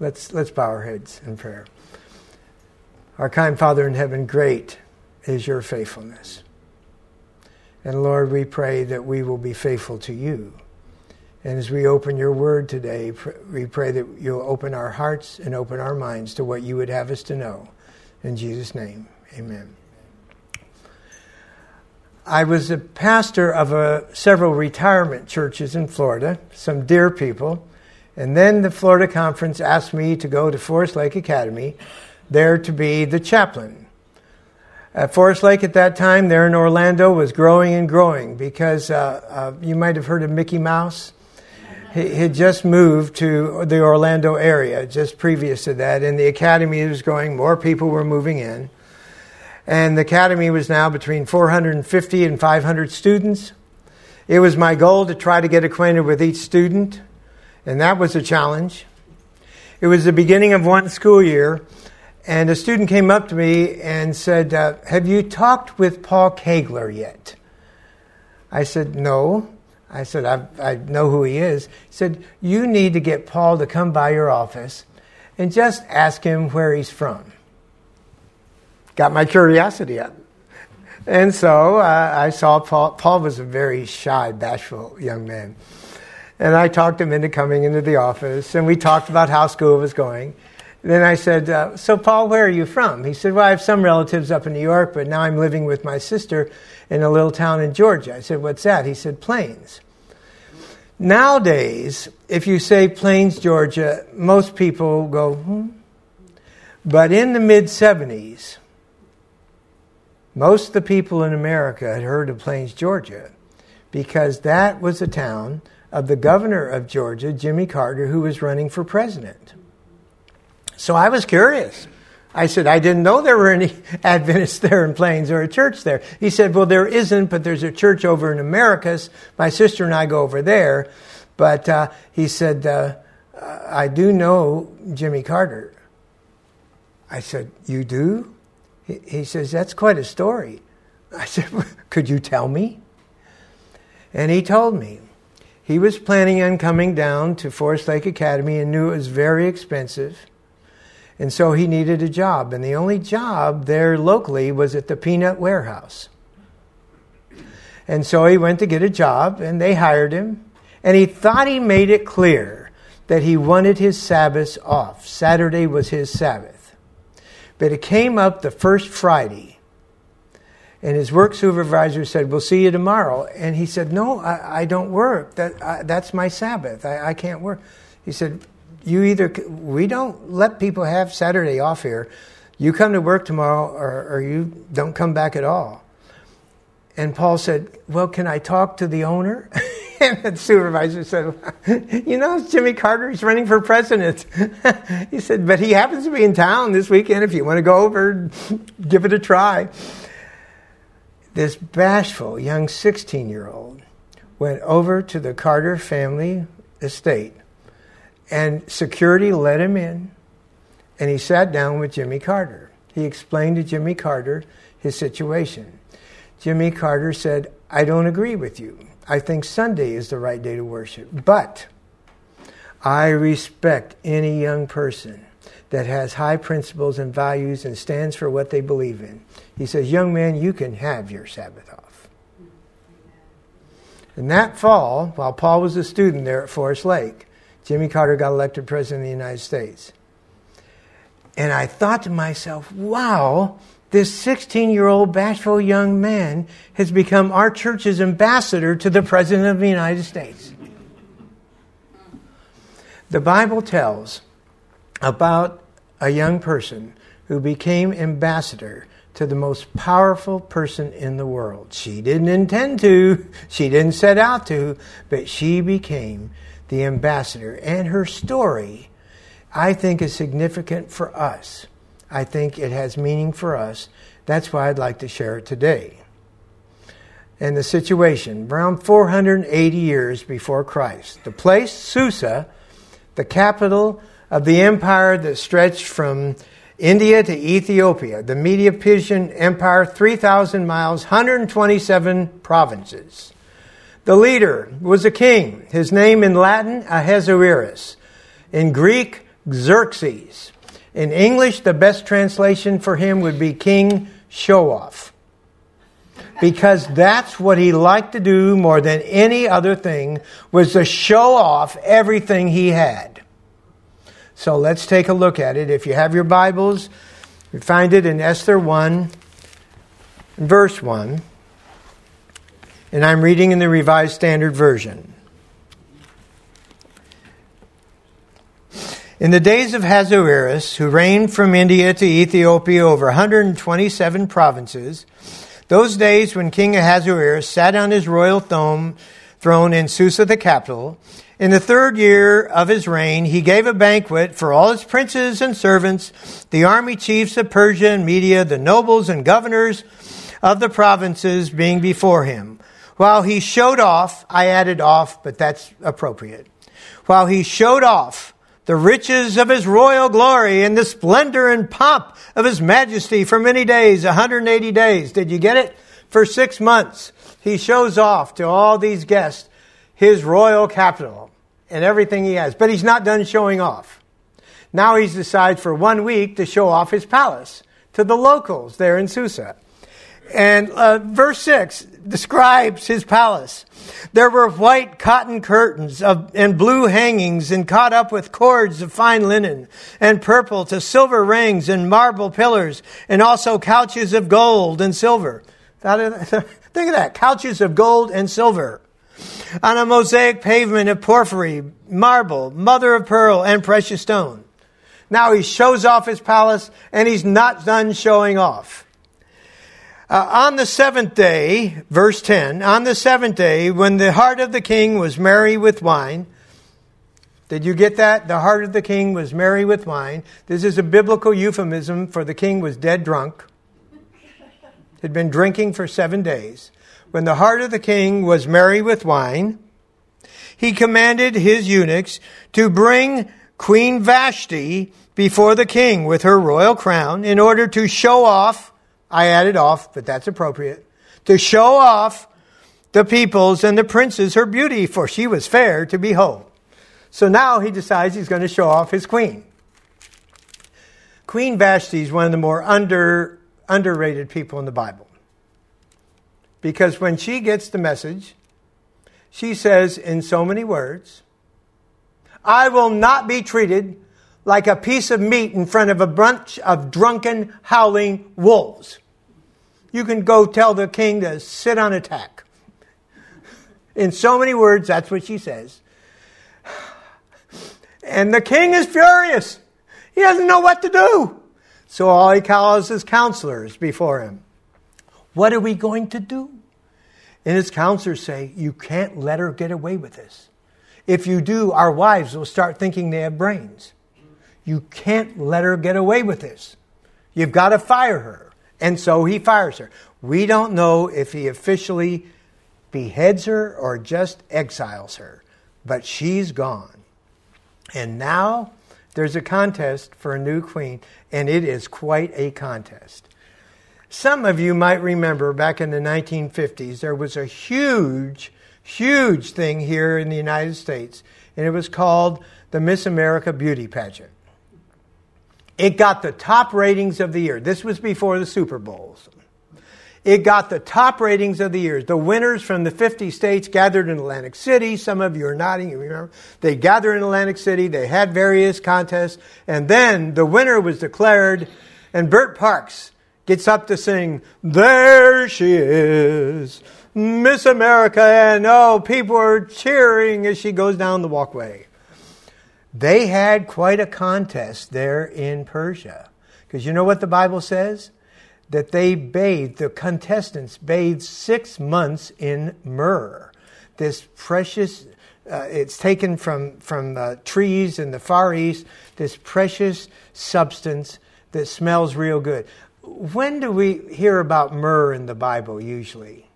Let's, let's bow our heads in prayer. Our kind Father in heaven, great is your faithfulness. And Lord, we pray that we will be faithful to you. And as we open your word today, we pray that you'll open our hearts and open our minds to what you would have us to know. In Jesus' name, amen. I was a pastor of a, several retirement churches in Florida, some dear people. And then the Florida Conference asked me to go to Forest Lake Academy, there to be the chaplain. At Forest Lake at that time, there in Orlando, was growing and growing because uh, uh, you might have heard of Mickey Mouse. He had just moved to the Orlando area just previous to that, and the academy was growing. More people were moving in. And the academy was now between 450 and 500 students. It was my goal to try to get acquainted with each student and that was a challenge. It was the beginning of one school year, and a student came up to me and said, uh, Have you talked with Paul Kegler yet? I said, No. I said, I, I know who he is. He said, You need to get Paul to come by your office and just ask him where he's from. Got my curiosity up. And so uh, I saw Paul. Paul was a very shy, bashful young man. And I talked him into coming into the office, and we talked about how school was going. Then I said, uh, So, Paul, where are you from? He said, Well, I have some relatives up in New York, but now I'm living with my sister in a little town in Georgia. I said, What's that? He said, Plains. Nowadays, if you say Plains, Georgia, most people go, hmm. But in the mid 70s, most of the people in America had heard of Plains, Georgia, because that was a town of the governor of Georgia, Jimmy Carter, who was running for president. So I was curious. I said, I didn't know there were any Adventists there in Plains or a church there. He said, Well, there isn't, but there's a church over in Americus. My sister and I go over there. But uh, he said, uh, I do know Jimmy Carter. I said, You do? He, he says, That's quite a story. I said, Could you tell me? And he told me. He was planning on coming down to Forest Lake Academy and knew it was very expensive. And so he needed a job. And the only job there locally was at the peanut warehouse. And so he went to get a job, and they hired him. And he thought he made it clear that he wanted his Sabbaths off. Saturday was his Sabbath. But it came up the first Friday and his work supervisor said, We'll see you tomorrow. And he said, No, I, I don't work. That, I, that's my Sabbath. I, I can't work. He said, You either, we don't let people have Saturday off here. You come to work tomorrow or, or you don't come back at all. And Paul said, Well, can I talk to the owner? and the supervisor said, You know, Jimmy Carter. He's running for president. he said, But he happens to be in town this weekend if you want to go over, give it a try this bashful young 16 year old went over to the Carter family estate, and security let him in, and he sat down with Jimmy Carter. He explained to Jimmy Carter his situation. Jimmy Carter said, I don't agree with you. I think Sunday is the right day to worship, but I respect any young person that has high principles and values and stands for what they believe in. He says, Young man, you can have your Sabbath off. And that fall, while Paul was a student there at Forest Lake, Jimmy Carter got elected president of the United States. And I thought to myself, wow, this 16 year old bashful young man has become our church's ambassador to the President of the United States. The Bible tells about a young person who became ambassador to the most powerful person in the world. She didn't intend to, she didn't set out to, but she became the ambassador. And her story, I think, is significant for us. I think it has meaning for us. That's why I'd like to share it today. And the situation, around 480 years before Christ, the place, Susa, the capital of the empire that stretched from India to Ethiopia, the Medo-Persian Empire, 3,000 miles, 127 provinces. The leader was a king. His name in Latin, Ahasuerus. In Greek, Xerxes. In English, the best translation for him would be King Show Off. Because that's what he liked to do more than any other thing was to show off everything he had. So let's take a look at it. If you have your Bibles, you find it in Esther 1, verse 1. And I'm reading in the Revised Standard Version. In the days of Ahasuerus, who reigned from India to Ethiopia over 127 provinces, those days when King Ahasuerus sat on his royal throne, throne in Susa, the capital, in the third year of his reign, he gave a banquet for all his princes and servants, the army chiefs of Persia and Media, the nobles and governors of the provinces being before him. While he showed off, I added off, but that's appropriate. While he showed off the riches of his royal glory and the splendor and pomp of his majesty for many days, 180 days. Did you get it? For six months, he shows off to all these guests his royal capital and everything he has. But he's not done showing off. Now he's decided for one week to show off his palace to the locals there in Susa. And uh, verse 6 describes his palace. There were white cotton curtains of, and blue hangings and caught up with cords of fine linen and purple to silver rings and marble pillars and also couches of gold and silver. Think of that. Couches of gold and silver. On a mosaic pavement of porphyry, marble, mother of pearl, and precious stone. Now he shows off his palace and he's not done showing off. Uh, on the seventh day, verse 10, on the seventh day, when the heart of the king was merry with wine, did you get that? The heart of the king was merry with wine. This is a biblical euphemism for the king was dead drunk, had been drinking for seven days. When the heart of the king was merry with wine, he commanded his eunuchs to bring Queen Vashti before the king with her royal crown in order to show off I added off, but that's appropriate. To show off the peoples and the princes her beauty, for she was fair to behold. So now he decides he's going to show off his queen. Queen Vashti is one of the more under, underrated people in the Bible. Because when she gets the message, she says in so many words, I will not be treated like a piece of meat in front of a bunch of drunken, howling wolves. You can go tell the king to sit on attack. In so many words, that's what she says. And the king is furious. He doesn't know what to do. So all he calls his counselors before him. What are we going to do? And his counselors say, You can't let her get away with this. If you do, our wives will start thinking they have brains. You can't let her get away with this. You've got to fire her. And so he fires her. We don't know if he officially beheads her or just exiles her, but she's gone. And now there's a contest for a new queen, and it is quite a contest. Some of you might remember back in the 1950s, there was a huge, huge thing here in the United States, and it was called the Miss America Beauty Pageant. It got the top ratings of the year. This was before the Super Bowls. It got the top ratings of the year. The winners from the 50 states gathered in Atlantic City. Some of you are nodding, you remember. They gathered in Atlantic City. They had various contests. And then the winner was declared. And Bert Parks gets up to sing, There she is, Miss America. And oh, people are cheering as she goes down the walkway. They had quite a contest there in Persia. Because you know what the Bible says? That they bathed, the contestants bathed six months in myrrh. This precious, uh, it's taken from, from uh, trees in the Far East, this precious substance that smells real good. When do we hear about myrrh in the Bible usually?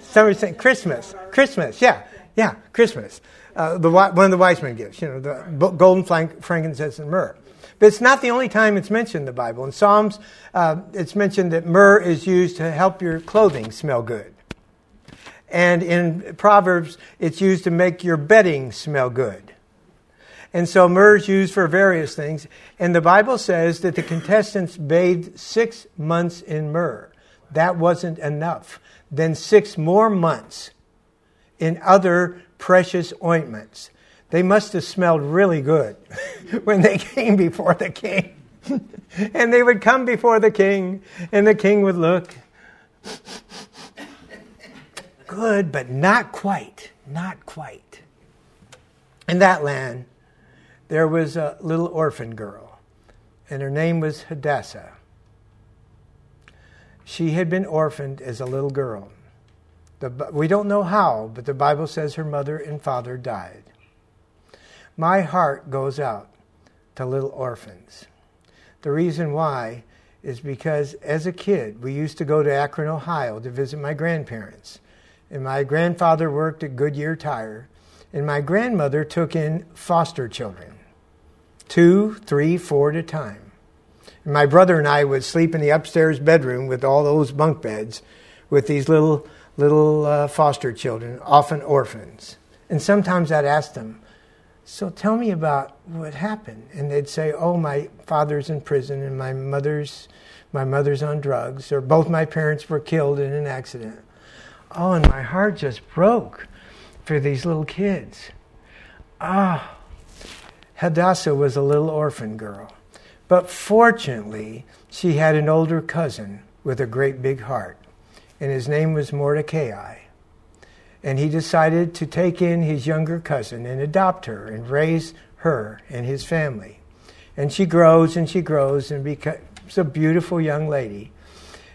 Somebody saying Christmas. Christmas, yeah, yeah, Christmas uh, the, one of the wise men gifts, you know, the golden frankincense and myrrh. But it's not the only time it's mentioned in the Bible. In Psalms, uh, it's mentioned that myrrh is used to help your clothing smell good. And in Proverbs, it's used to make your bedding smell good. And so myrrh is used for various things. And the Bible says that the contestants bathed six months in myrrh. That wasn't enough. Then six more months in other precious ointments. They must have smelled really good when they came before the king. and they would come before the king, and the king would look. Good, but not quite. Not quite. In that land, there was a little orphan girl, and her name was Hadassah. She had been orphaned as a little girl. The, we don't know how, but the Bible says her mother and father died. My heart goes out to little orphans. The reason why is because as a kid, we used to go to Akron, Ohio to visit my grandparents. And my grandfather worked at Goodyear Tire, and my grandmother took in foster children two, three, four at a time. And my brother and I would sleep in the upstairs bedroom with all those bunk beds with these little little uh, foster children, often orphans. And sometimes I'd ask them, so tell me about what happened. And they'd say, oh, my father's in prison and my mother's, my mother's on drugs, or both my parents were killed in an accident. Oh, and my heart just broke for these little kids. Ah, Hadassah was a little orphan girl. But fortunately, she had an older cousin with a great big heart, and his name was Mordecai and he decided to take in his younger cousin and adopt her and raise her and his family. And she grows and she grows and becomes a beautiful young lady.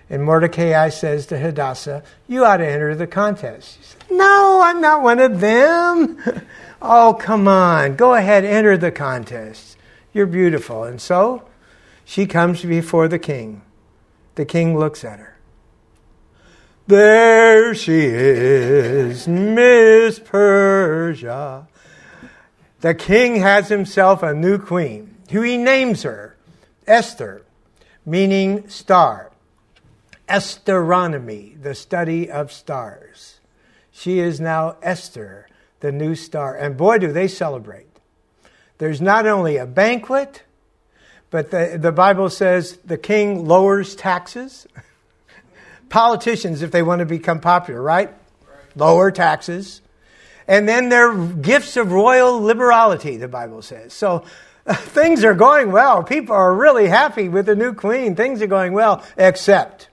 And Mordecai says to Hadassah, You ought to enter the contest. She says, No, I'm not one of them. oh, come on. Go ahead, enter the contest. You're beautiful. And so she comes before the king. The king looks at her. There she is, Miss Persia. The king has himself a new queen, who he names her Esther, meaning star. Esteronomy, the study of stars. She is now Esther, the new star. And boy, do they celebrate. There's not only a banquet, but the, the Bible says the king lowers taxes. politicians if they want to become popular, right? Lower taxes. And then there are gifts of royal liberality, the Bible says. So things are going well. People are really happy with the new queen. Things are going well, except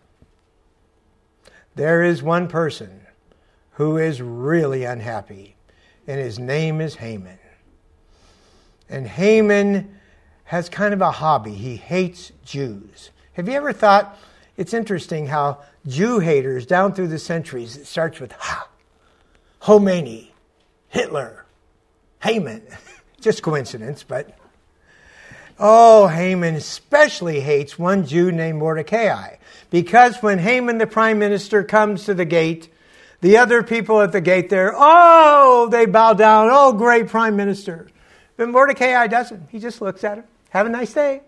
there is one person who is really unhappy, and his name is Haman. And Haman has kind of a hobby. He hates Jews. Have you ever thought it's interesting how Jew haters down through the centuries, it starts with Ha, Khomeini, Hitler, Haman. Just coincidence, but. Oh, Haman especially hates one Jew named Mordecai. Because when Haman, the prime minister, comes to the gate, the other people at the gate there, oh, they bow down. Oh, great prime minister. But Mordecai doesn't. He just looks at him. Have a nice day.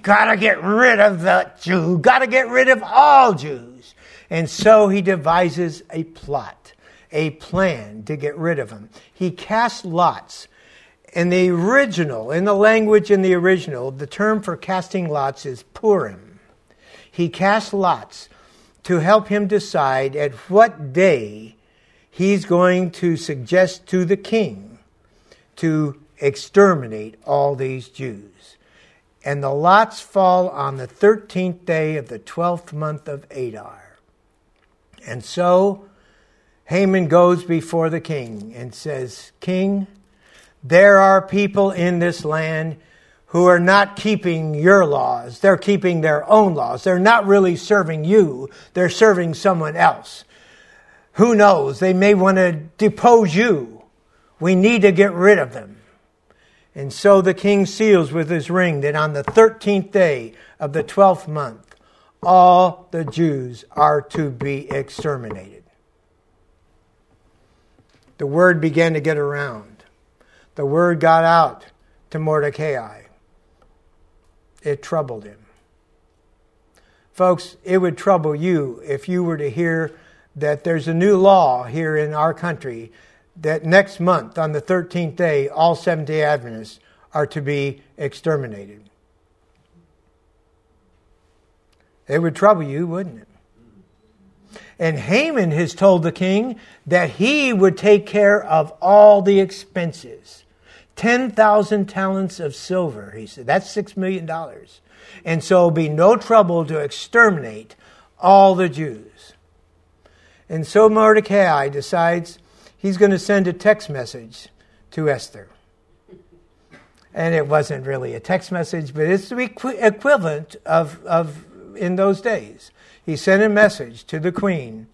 Gotta get rid of the Jew. Gotta get rid of all Jews. And so he devises a plot, a plan to get rid of them. He casts lots. In the original, in the language in the original, the term for casting lots is Purim. He casts lots to help him decide at what day he's going to suggest to the king to exterminate all these Jews and the lots fall on the 13th day of the 12th month of Adar. And so Haman goes before the king and says, King, there are people in this land who are not keeping your laws. They're keeping their own laws. They're not really serving you, they're serving someone else. Who knows? They may want to depose you. We need to get rid of them. And so the king seals with his ring that on the 13th day of the 12th month, all the Jews are to be exterminated. The word began to get around. The word got out to Mordecai. It troubled him. Folks, it would trouble you if you were to hear that there's a new law here in our country that next month, on the 13th day, all Seventh day Adventists are to be exterminated. It would trouble you, wouldn't it? And Haman has told the king that he would take care of all the expenses. 10,000 talents of silver, he said. That's $6 million. And so be no trouble to exterminate all the Jews. And so Mordecai decides he's going to send a text message to Esther. And it wasn't really a text message, but it's the equivalent of, of in those days. He sent a message to the queen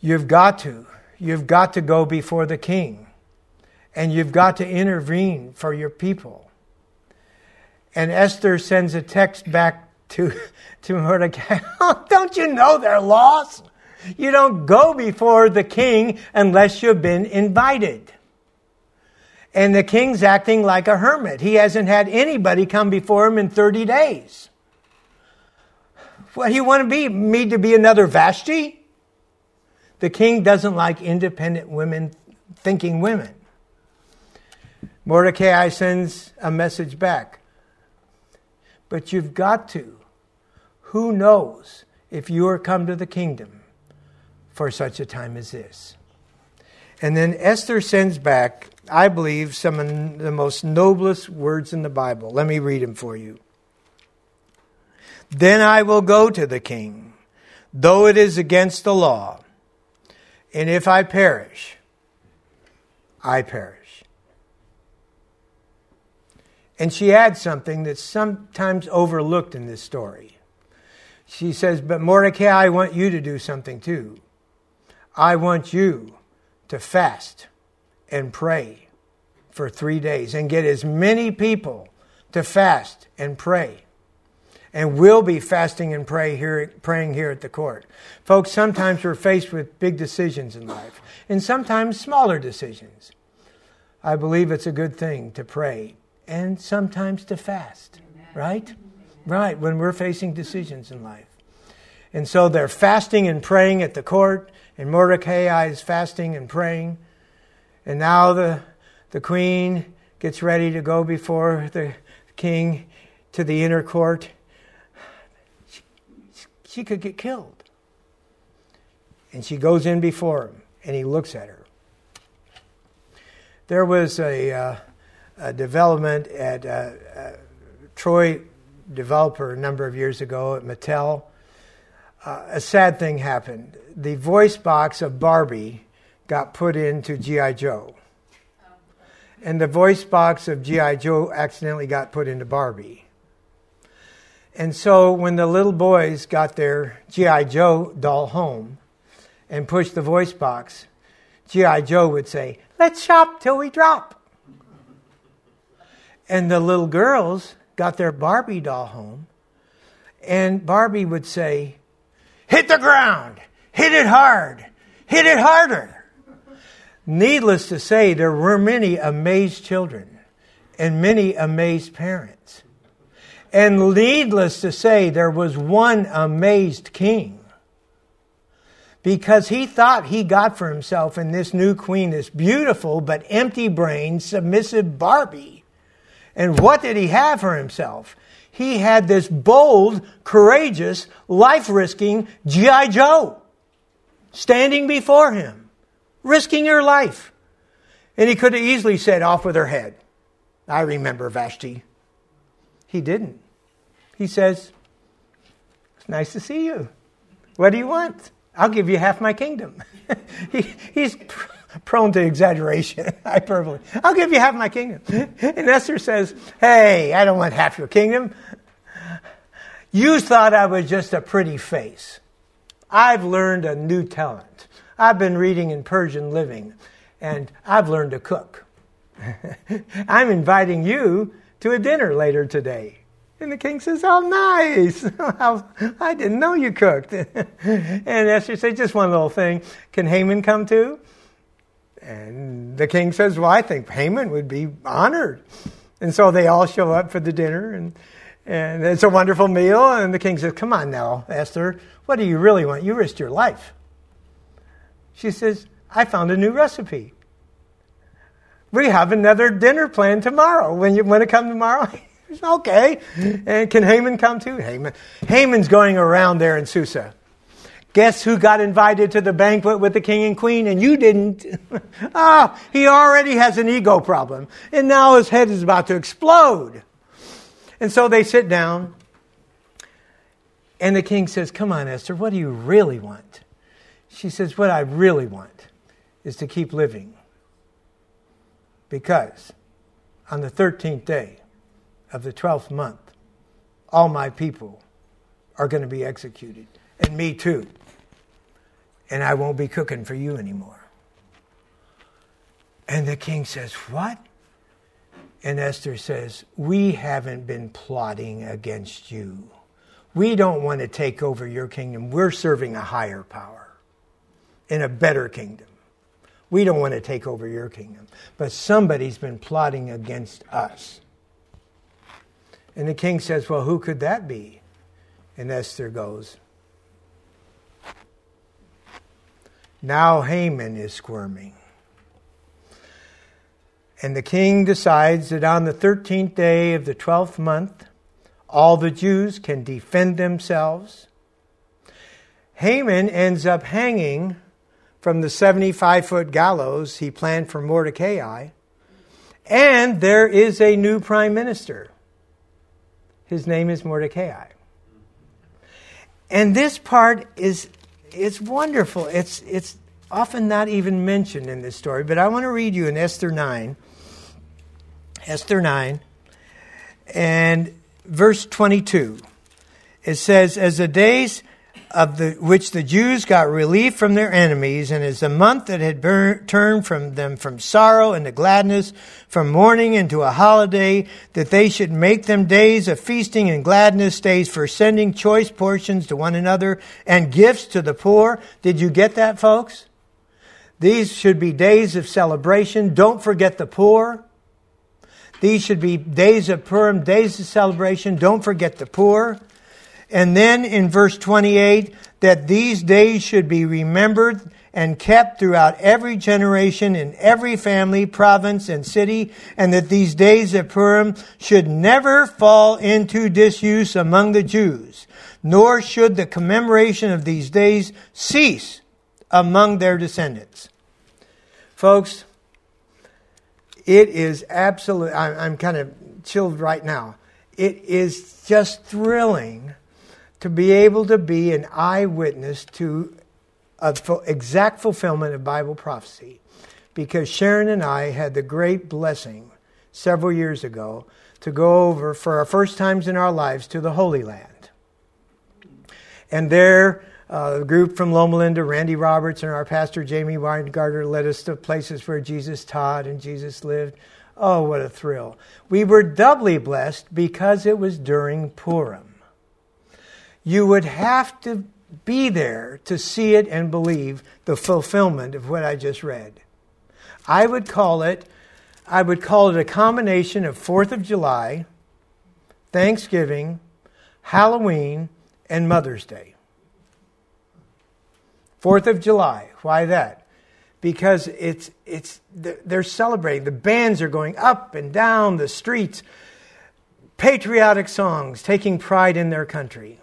You've got to. You've got to go before the king. And you've got to intervene for your people. And Esther sends a text back to, to Mordecai Don't you know they're lost? You don't go before the king unless you've been invited. And the king's acting like a hermit. He hasn't had anybody come before him in 30 days. What do you want to be? Me to be another Vashti? The king doesn't like independent women thinking women. Mordecai sends a message back. But you've got to. Who knows if you are come to the kingdom for such a time as this? And then Esther sends back, I believe, some of the most noblest words in the Bible. Let me read them for you. Then I will go to the king, though it is against the law. And if I perish, I perish. And she adds something that's sometimes overlooked in this story. She says, But Mordecai, I want you to do something too. I want you to fast and pray for three days and get as many people to fast and pray and we'll be fasting and pray here, praying here at the court. Folks, sometimes we're faced with big decisions in life, and sometimes smaller decisions. I believe it's a good thing to pray and sometimes to fast, right? Right, when we're facing decisions in life. And so they're fasting and praying at the court, and Mordecai is fasting and praying. And now the, the queen gets ready to go before the king to the inner court she could get killed. And she goes in before him, and he looks at her. There was a, uh, a development at uh, uh, Troy developer a number of years ago at Mattel. Uh, a sad thing happened. The voice box of Barbie got put into G.I. Joe. And the voice box of G.I. Joe accidentally got put into Barbie. And so when the little boys got their G.I. Joe doll home and pushed the voice box, G.I. Joe would say, Let's shop till we drop. And the little girls got their Barbie doll home, and Barbie would say, Hit the ground, hit it hard, hit it harder. Needless to say, there were many amazed children and many amazed parents. And needless to say, there was one amazed king because he thought he got for himself in this new queen this beautiful but empty brained, submissive Barbie. And what did he have for himself? He had this bold, courageous, life risking G.I. Joe standing before him, risking her life. And he could have easily said, Off with her head. I remember Vashti. He didn't. He says, It's nice to see you. What do you want? I'll give you half my kingdom. he, he's prone to exaggeration, hyperbole. I'll give you half my kingdom. And Esther says, Hey, I don't want half your kingdom. You thought I was just a pretty face. I've learned a new talent. I've been reading in Persian Living, and I've learned to cook. I'm inviting you to a dinner later today. And the king says, Oh, nice. I didn't know you cooked. and Esther says, Just one little thing. Can Haman come too? And the king says, Well, I think Haman would be honored. And so they all show up for the dinner, and, and it's a wonderful meal. And the king says, Come on now, Esther. What do you really want? You risked your life. She says, I found a new recipe. We have another dinner planned tomorrow. When you want to come tomorrow? okay. And can Haman come too? Haman. Haman's going around there in Susa. Guess who got invited to the banquet with the king and queen and you didn't? ah, he already has an ego problem. And now his head is about to explode. And so they sit down. And the king says, Come on, Esther, what do you really want? She says, What I really want is to keep living. Because on the 13th day of the 12th month, all my people are going to be executed, and me too. And I won't be cooking for you anymore. And the king says, What? And Esther says, We haven't been plotting against you. We don't want to take over your kingdom. We're serving a higher power in a better kingdom. We don't want to take over your kingdom. But somebody's been plotting against us. And the king says, Well, who could that be? And Esther goes, Now Haman is squirming. And the king decides that on the 13th day of the 12th month, all the Jews can defend themselves. Haman ends up hanging from the 75 foot gallows he planned for Mordecai. And there is a new prime minister. His name is Mordecai. And this part is it's wonderful. It's, it's often not even mentioned in this story, but I want to read you in Esther 9. Esther 9 and verse 22. It says, As the days of the, which the Jews got relief from their enemies, and as the month that had turned from them from sorrow into gladness, from mourning into a holiday, that they should make them days of feasting and gladness, days for sending choice portions to one another and gifts to the poor. Did you get that, folks? These should be days of celebration. Don't forget the poor. These should be days of Purim, days of celebration. Don't forget the poor. And then in verse 28, that these days should be remembered and kept throughout every generation in every family, province, and city, and that these days of Purim should never fall into disuse among the Jews, nor should the commemoration of these days cease among their descendants. Folks, it is absolute. I'm kind of chilled right now. It is just thrilling to be able to be an eyewitness to a exact fulfillment of Bible prophecy. Because Sharon and I had the great blessing several years ago to go over for our first times in our lives to the Holy Land. And there, uh, a group from Loma Linda, Randy Roberts, and our pastor Jamie Weingarter led us to places where Jesus taught and Jesus lived. Oh, what a thrill. We were doubly blessed because it was during Purim you would have to be there to see it and believe the fulfillment of what I just read. I would call it I would call it a combination of 4th of July, Thanksgiving, Halloween, and Mother's Day. 4th of July. Why that? Because it's it's they're celebrating. The bands are going up and down the streets patriotic songs, taking pride in their country.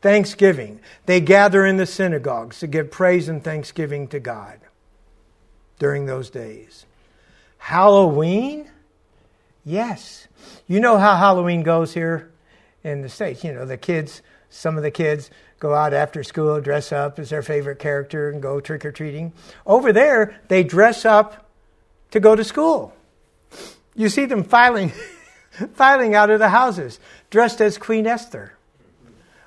Thanksgiving. They gather in the synagogues to give praise and thanksgiving to God during those days. Halloween? Yes. You know how Halloween goes here in the States. You know, the kids, some of the kids go out after school, dress up as their favorite character, and go trick or treating. Over there, they dress up to go to school. You see them filing, filing out of the houses, dressed as Queen Esther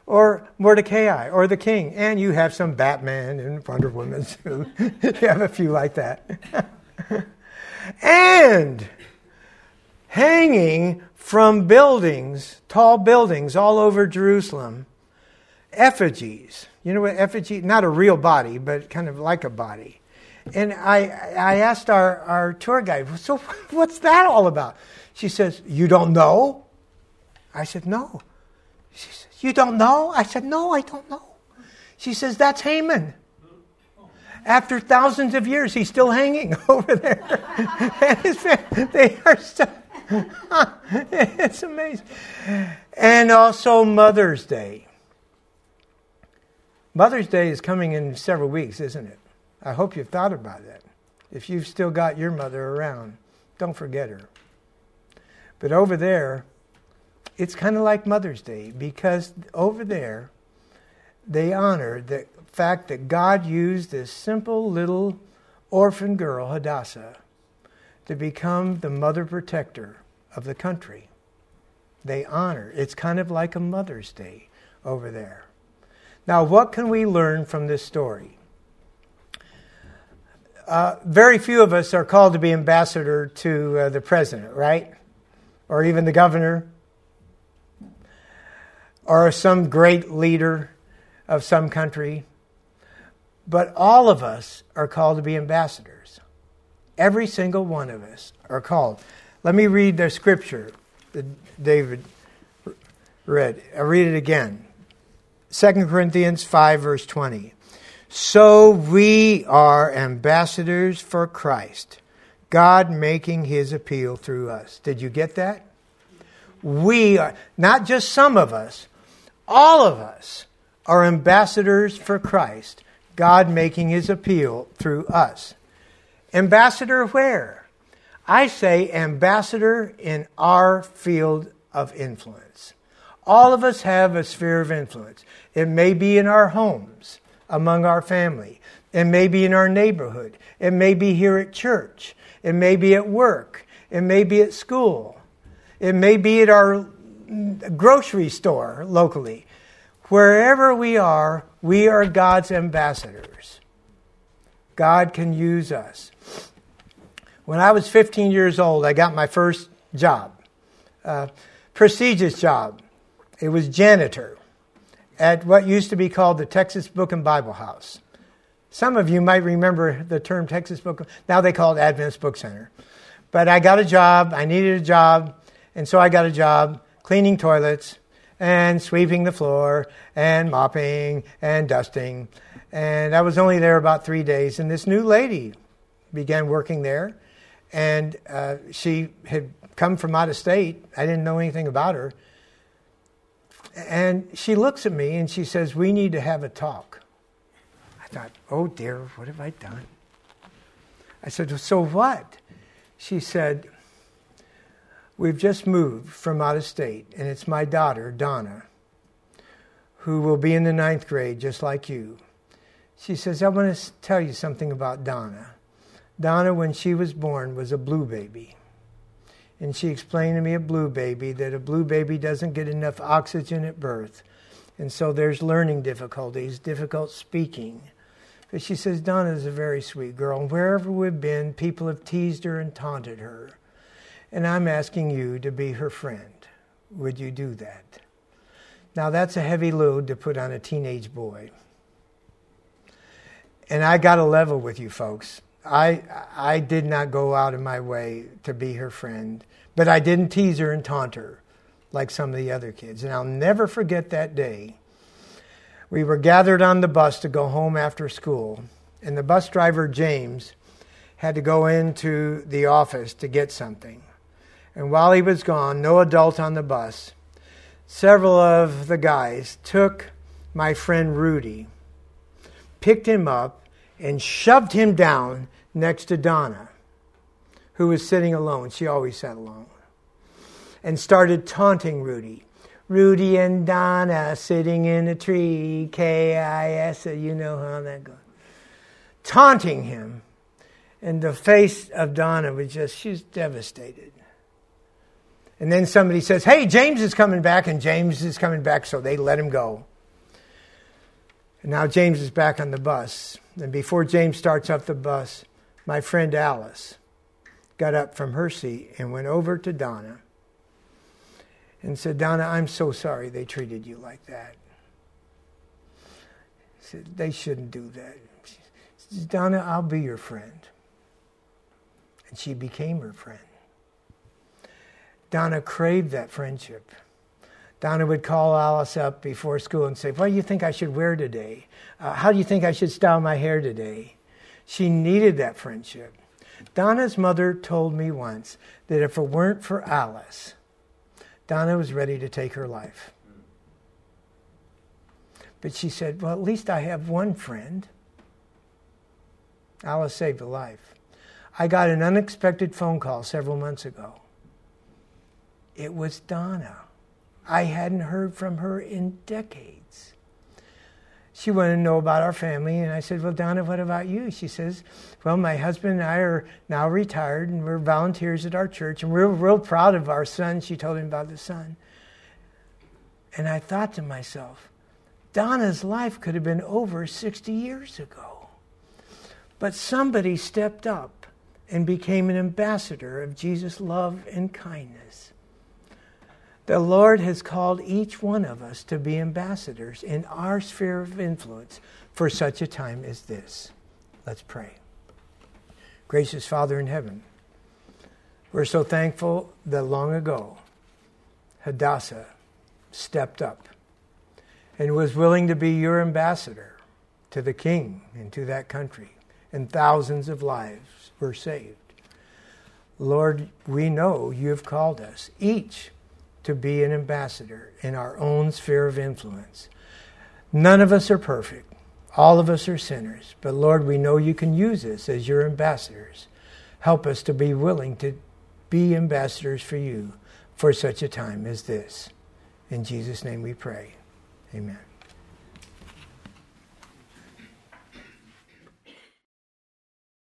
or Mordecai or the king. And you have some Batman and Wonder Woman too. you have a few like that. and hanging from buildings, tall buildings all over Jerusalem, effigies. You know what effigy? Not a real body, but kind of like a body. And I, I asked our, our tour guide, so what's that all about? She says, You don't know? I said, No. She says, You don't know? I said, No, I don't know. She says, That's Haman. After thousands of years, he's still hanging over there. and his family, they are still. it's amazing. And also Mother's Day. Mother's Day is coming in several weeks, isn't it? I hope you've thought about that. If you've still got your mother around, don't forget her. But over there, it's kind of like Mother's Day because over there, they honor the fact that God used this simple little orphan girl, Hadassah, to become the mother protector of the country. They honor. It's kind of like a Mother's Day over there. Now, what can we learn from this story? Uh, very few of us are called to be ambassador to uh, the president, right? Or even the governor, or some great leader of some country. But all of us are called to be ambassadors. Every single one of us are called. Let me read the scripture that David read. I'll read it again. 2 Corinthians 5, verse 20. So we are ambassadors for Christ, God making his appeal through us. Did you get that? We are, not just some of us, all of us are ambassadors for Christ, God making his appeal through us. Ambassador where? I say ambassador in our field of influence. All of us have a sphere of influence. It may be in our homes, among our family. It may be in our neighborhood. It may be here at church. It may be at work. It may be at school. It may be at our grocery store locally. Wherever we are, we are God's ambassadors. God can use us. When I was 15 years old, I got my first job, prestigious job. It was janitor at what used to be called the Texas Book and Bible House. Some of you might remember the term Texas Book. Now they call it Adventist Book Center. But I got a job. I needed a job, and so I got a job cleaning toilets and sweeping the floor and mopping and dusting. And I was only there about three days, and this new lady began working there, and uh, she had come from out of state. I didn't know anything about her and she looks at me and she says, We need to have a talk. I thought, Oh dear, what have I done? I said, So what? She said, We've just moved from out of state, and it's my daughter, Donna, who will be in the ninth grade just like you. She says, I want to tell you something about Donna. Donna, when she was born, was a blue baby and she explained to me a blue baby that a blue baby doesn't get enough oxygen at birth. And so there's learning difficulties, difficult speaking. But she says, Donna's a very sweet girl. And wherever we've been, people have teased her and taunted her. And I'm asking you to be her friend. Would you do that? Now, that's a heavy load to put on a teenage boy. And I got to level with you folks. I, I did not go out of my way to be her friend, but I didn't tease her and taunt her like some of the other kids. And I'll never forget that day. We were gathered on the bus to go home after school, and the bus driver, James, had to go into the office to get something. And while he was gone, no adult on the bus, several of the guys took my friend Rudy, picked him up, and shoved him down next to Donna, who was sitting alone. She always sat alone. And started taunting Rudy. Rudy and Donna sitting in a tree, K I S, you know how that goes. Taunting him. And the face of Donna was just, she's devastated. And then somebody says, Hey, James is coming back, and James is coming back, so they let him go. And now James is back on the bus. And before James starts up the bus, my friend Alice got up from her seat and went over to Donna and said, Donna, I'm so sorry they treated you like that. said, they shouldn't do that. She Donna, I'll be your friend. And she became her friend. Donna craved that friendship. Donna would call Alice up before school and say, What do you think I should wear today? Uh, how do you think I should style my hair today? She needed that friendship. Donna's mother told me once that if it weren't for Alice, Donna was ready to take her life. But she said, Well, at least I have one friend. Alice saved a life. I got an unexpected phone call several months ago. It was Donna. I hadn't heard from her in decades. She wanted to know about our family, and I said, Well, Donna, what about you? She says, Well, my husband and I are now retired, and we're volunteers at our church, and we're real proud of our son. She told him about the son. And I thought to myself, Donna's life could have been over 60 years ago. But somebody stepped up and became an ambassador of Jesus' love and kindness. The Lord has called each one of us to be ambassadors in our sphere of influence for such a time as this. Let's pray. Gracious Father in heaven, we're so thankful that long ago Hadassah stepped up and was willing to be your ambassador to the king and to that country, and thousands of lives were saved. Lord, we know you have called us, each to be an ambassador in our own sphere of influence. None of us are perfect. All of us are sinners. But Lord, we know you can use us as your ambassadors. Help us to be willing to be ambassadors for you for such a time as this. In Jesus' name we pray. Amen.